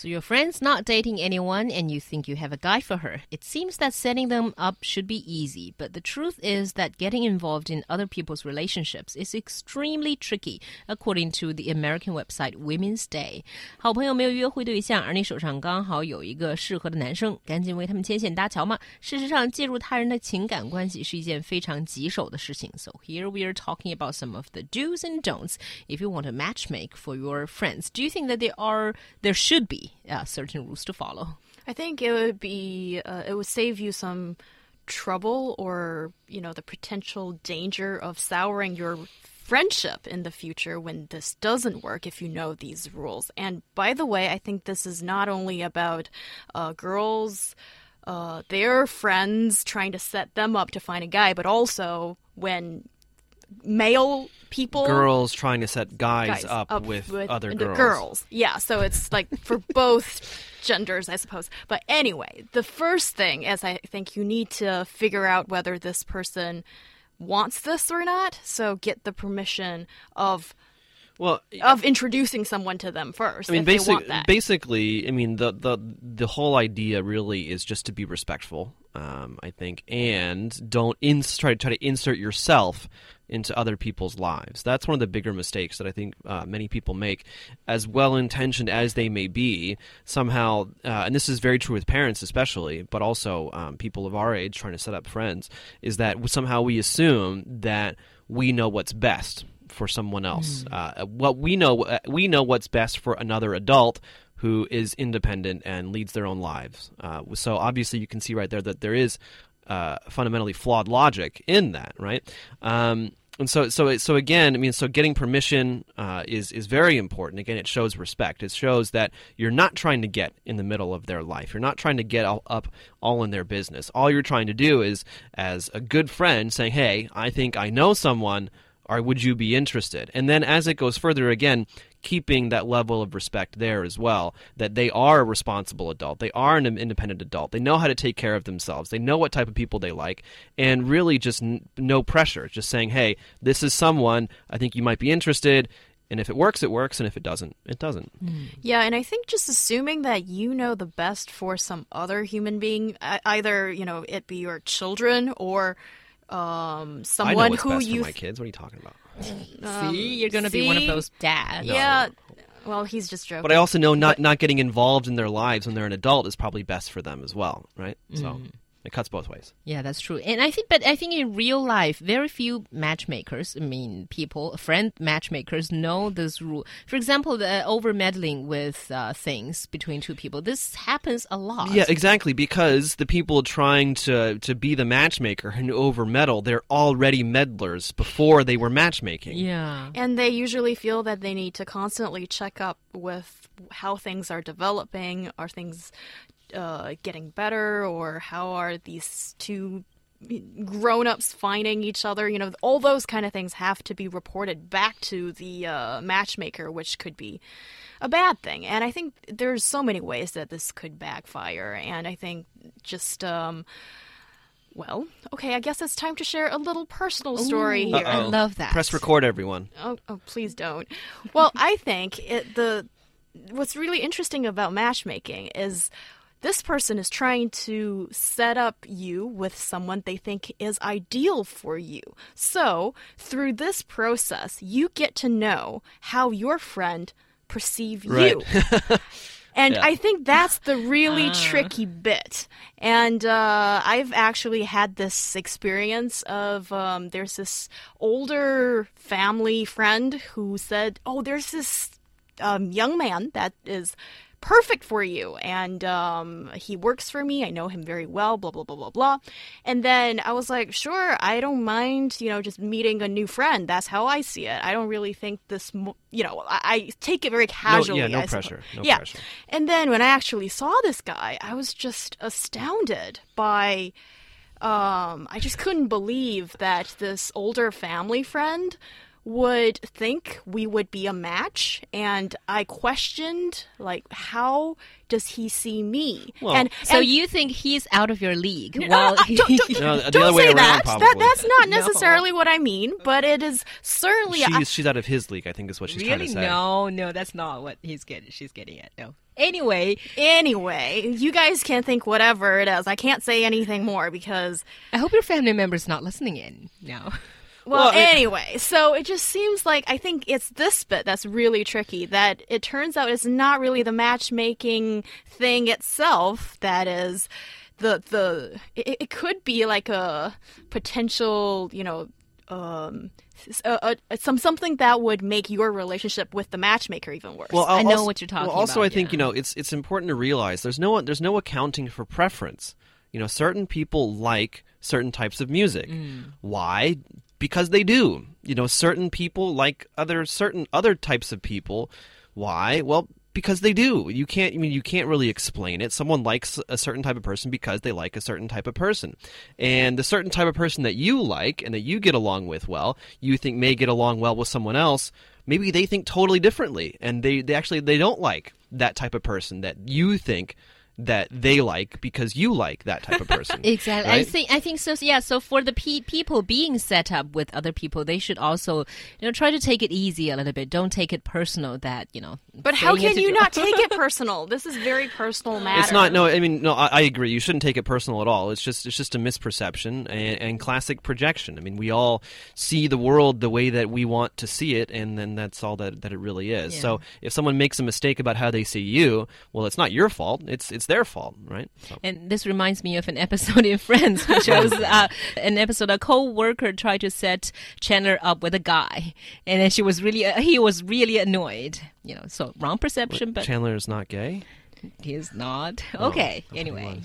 So your friend's not dating anyone and you think you have a guy for her. It seems that setting them up should be easy, but the truth is that getting involved in other people's relationships is extremely tricky, according to the American website Women's Day. 好朋友没有约会对象，而你手上刚好有一个适合的男生，赶紧为他们牵线搭桥嘛。事实上，介入他人的情感关系是一件非常棘手的事情。So here we are talking about some of the do's and don'ts if you want to matchmake for your friends. Do you think that there are there should be uh, certain rules to follow. I think it would be uh, it would save you some trouble or you know the potential danger of souring your friendship in the future when this doesn't work if you know these rules. And by the way, I think this is not only about uh, girls. Uh, their friends trying to set them up to find a guy, but also when male people girls trying to set guys, guys up, up with, with other girls. girls. Yeah, so it's like for both genders, I suppose. But anyway, the first thing is I think you need to figure out whether this person wants this or not. So get the permission of Well, of introducing someone to them first. I mean, if they want that. basically, I mean, the, the the whole idea really is just to be respectful. Um, I think, and don't ins- try to try to insert yourself into other people's lives. That's one of the bigger mistakes that I think uh, many people make, as well intentioned as they may be. Somehow, uh, and this is very true with parents, especially, but also um, people of our age trying to set up friends, is that somehow we assume that we know what's best for someone else. Uh, what we know, uh, we know what's best for another adult who is independent and leads their own lives. Uh, so obviously, you can see right there that there is uh, fundamentally flawed logic in that, right? Um, and so, so, so again, I mean, so getting permission uh, is is very important. Again, it shows respect. It shows that you're not trying to get in the middle of their life. You're not trying to get all up all in their business. All you're trying to do is, as a good friend, saying, "Hey, I think I know someone." Or would you be interested? And then as it goes further, again, keeping that level of respect there as well, that they are a responsible adult, they are an independent adult, they know how to take care of themselves, they know what type of people they like, and really just n- no pressure, just saying, hey, this is someone I think you might be interested. And if it works, it works, and if it doesn't, it doesn't. Mm. Yeah, and I think just assuming that you know the best for some other human being, either you know it be your children or um, I know someone what's who best you for my kids. What are you talking about? see, you're going to be one of those dads. Yeah. Well, he's just joking. But I also know not not getting involved in their lives when they're an adult is probably best for them as well, right? So it cuts both ways. Yeah, that's true. And I think, but I think in real life, very few matchmakers, I mean, people, friend matchmakers know this rule. For example, the over meddling with uh, things between two people. This happens a lot. Yeah, exactly. Because the people trying to to be the matchmaker and over meddle, they're already meddlers before they were matchmaking. Yeah. and they usually feel that they need to constantly check up with how things are developing. Are things uh, getting better, or how are these two grown-ups finding each other? You know, all those kind of things have to be reported back to the uh, matchmaker, which could be a bad thing. And I think there's so many ways that this could backfire. And I think just um, well, okay, I guess it's time to share a little personal story Ooh, here. I love that. Press record, everyone. Oh, oh, please don't. Well, I think it, the what's really interesting about matchmaking is this person is trying to set up you with someone they think is ideal for you. So, through this process, you get to know how your friend perceive Right. you. And Yeah. I think that's the really tricky bit. And uh, I've actually had this experience of um, there's this older family friend who said, Oh, there's this um, young man that is perfect for you. And um, he works for me. I know him very well, blah, blah, blah, blah, blah. And then I was like, Sure, I don't mind, you know, just meeting a new friend. That's how I see it. I don't really think this, you know, I, I take it very casually. yeah, no I pressure, no yeah. pressure. And then when I actually saw this guy, I was just astounded by. Um, I just couldn't believe that this older family friend would think we would be a match and I questioned like how does he see me? Well, and So and- you think he's out of your league? no, while uh, no, don't, don't- No, don't say around, that. probably. that. That's not No. necessarily what I mean, but it is certainly. I- She's she's out of his league. I think is what she's trying to really? say. No, no, that's not what he's getting. She's getting at. No. Anyway, anyway, you guys can think whatever it is. I can't say anything more because I hope your family member's not listening in now. Well, Well, it- anyway, so it just seems like I think it's this bit that's really tricky. That it turns out it's not really the matchmaking thing itself that is the the. It, it could be like a potential, you know, um, s- a, a, some something that would make your relationship with the matchmaker even worse. Well, I I'll know also- what you're talking about. well, also, about, I think you know it's it's important to realize there's no there's no accounting for preference. You know, certain people like certain types of music. Mm. Why? Because they do. You know, certain people like other certain other types of people. Why? Well, because they do. You can't. I mean, you can't really explain it. Someone likes a certain type of person because they like a certain type of person, and the certain type of person that you like and that you get along with well, you think may get along well with someone else. Maybe they think totally differently, and they, they actually they don't like that type of person that you think that they like because you like that type of person. Exactly. I think I think so. Yeah. So for the pe- people being set up with other people, they should also, you know, try to take it easy a little bit. Don't take it personal. That you know. but how can you not take it personal? This is very personal matter. It's not. No, I mean, no. I, I agree. You shouldn't take it personal at all. It's just, it's just a misperception and, and classic projection. I mean, we all see the world the way that we want to see it, and then that's all that, that it really is. So, if someone makes a mistake about how they see you, well, it's not your fault. It's, it's their fault, right? So. And this reminds me of an episode in Friends, which was uh, an episode a co-worker tried to set Chandler up with a guy, and then she was really, uh, he was really annoyed. You know, so wrong perception, but Chandler is not gay. he is not. Oh, Okay. I Anyway.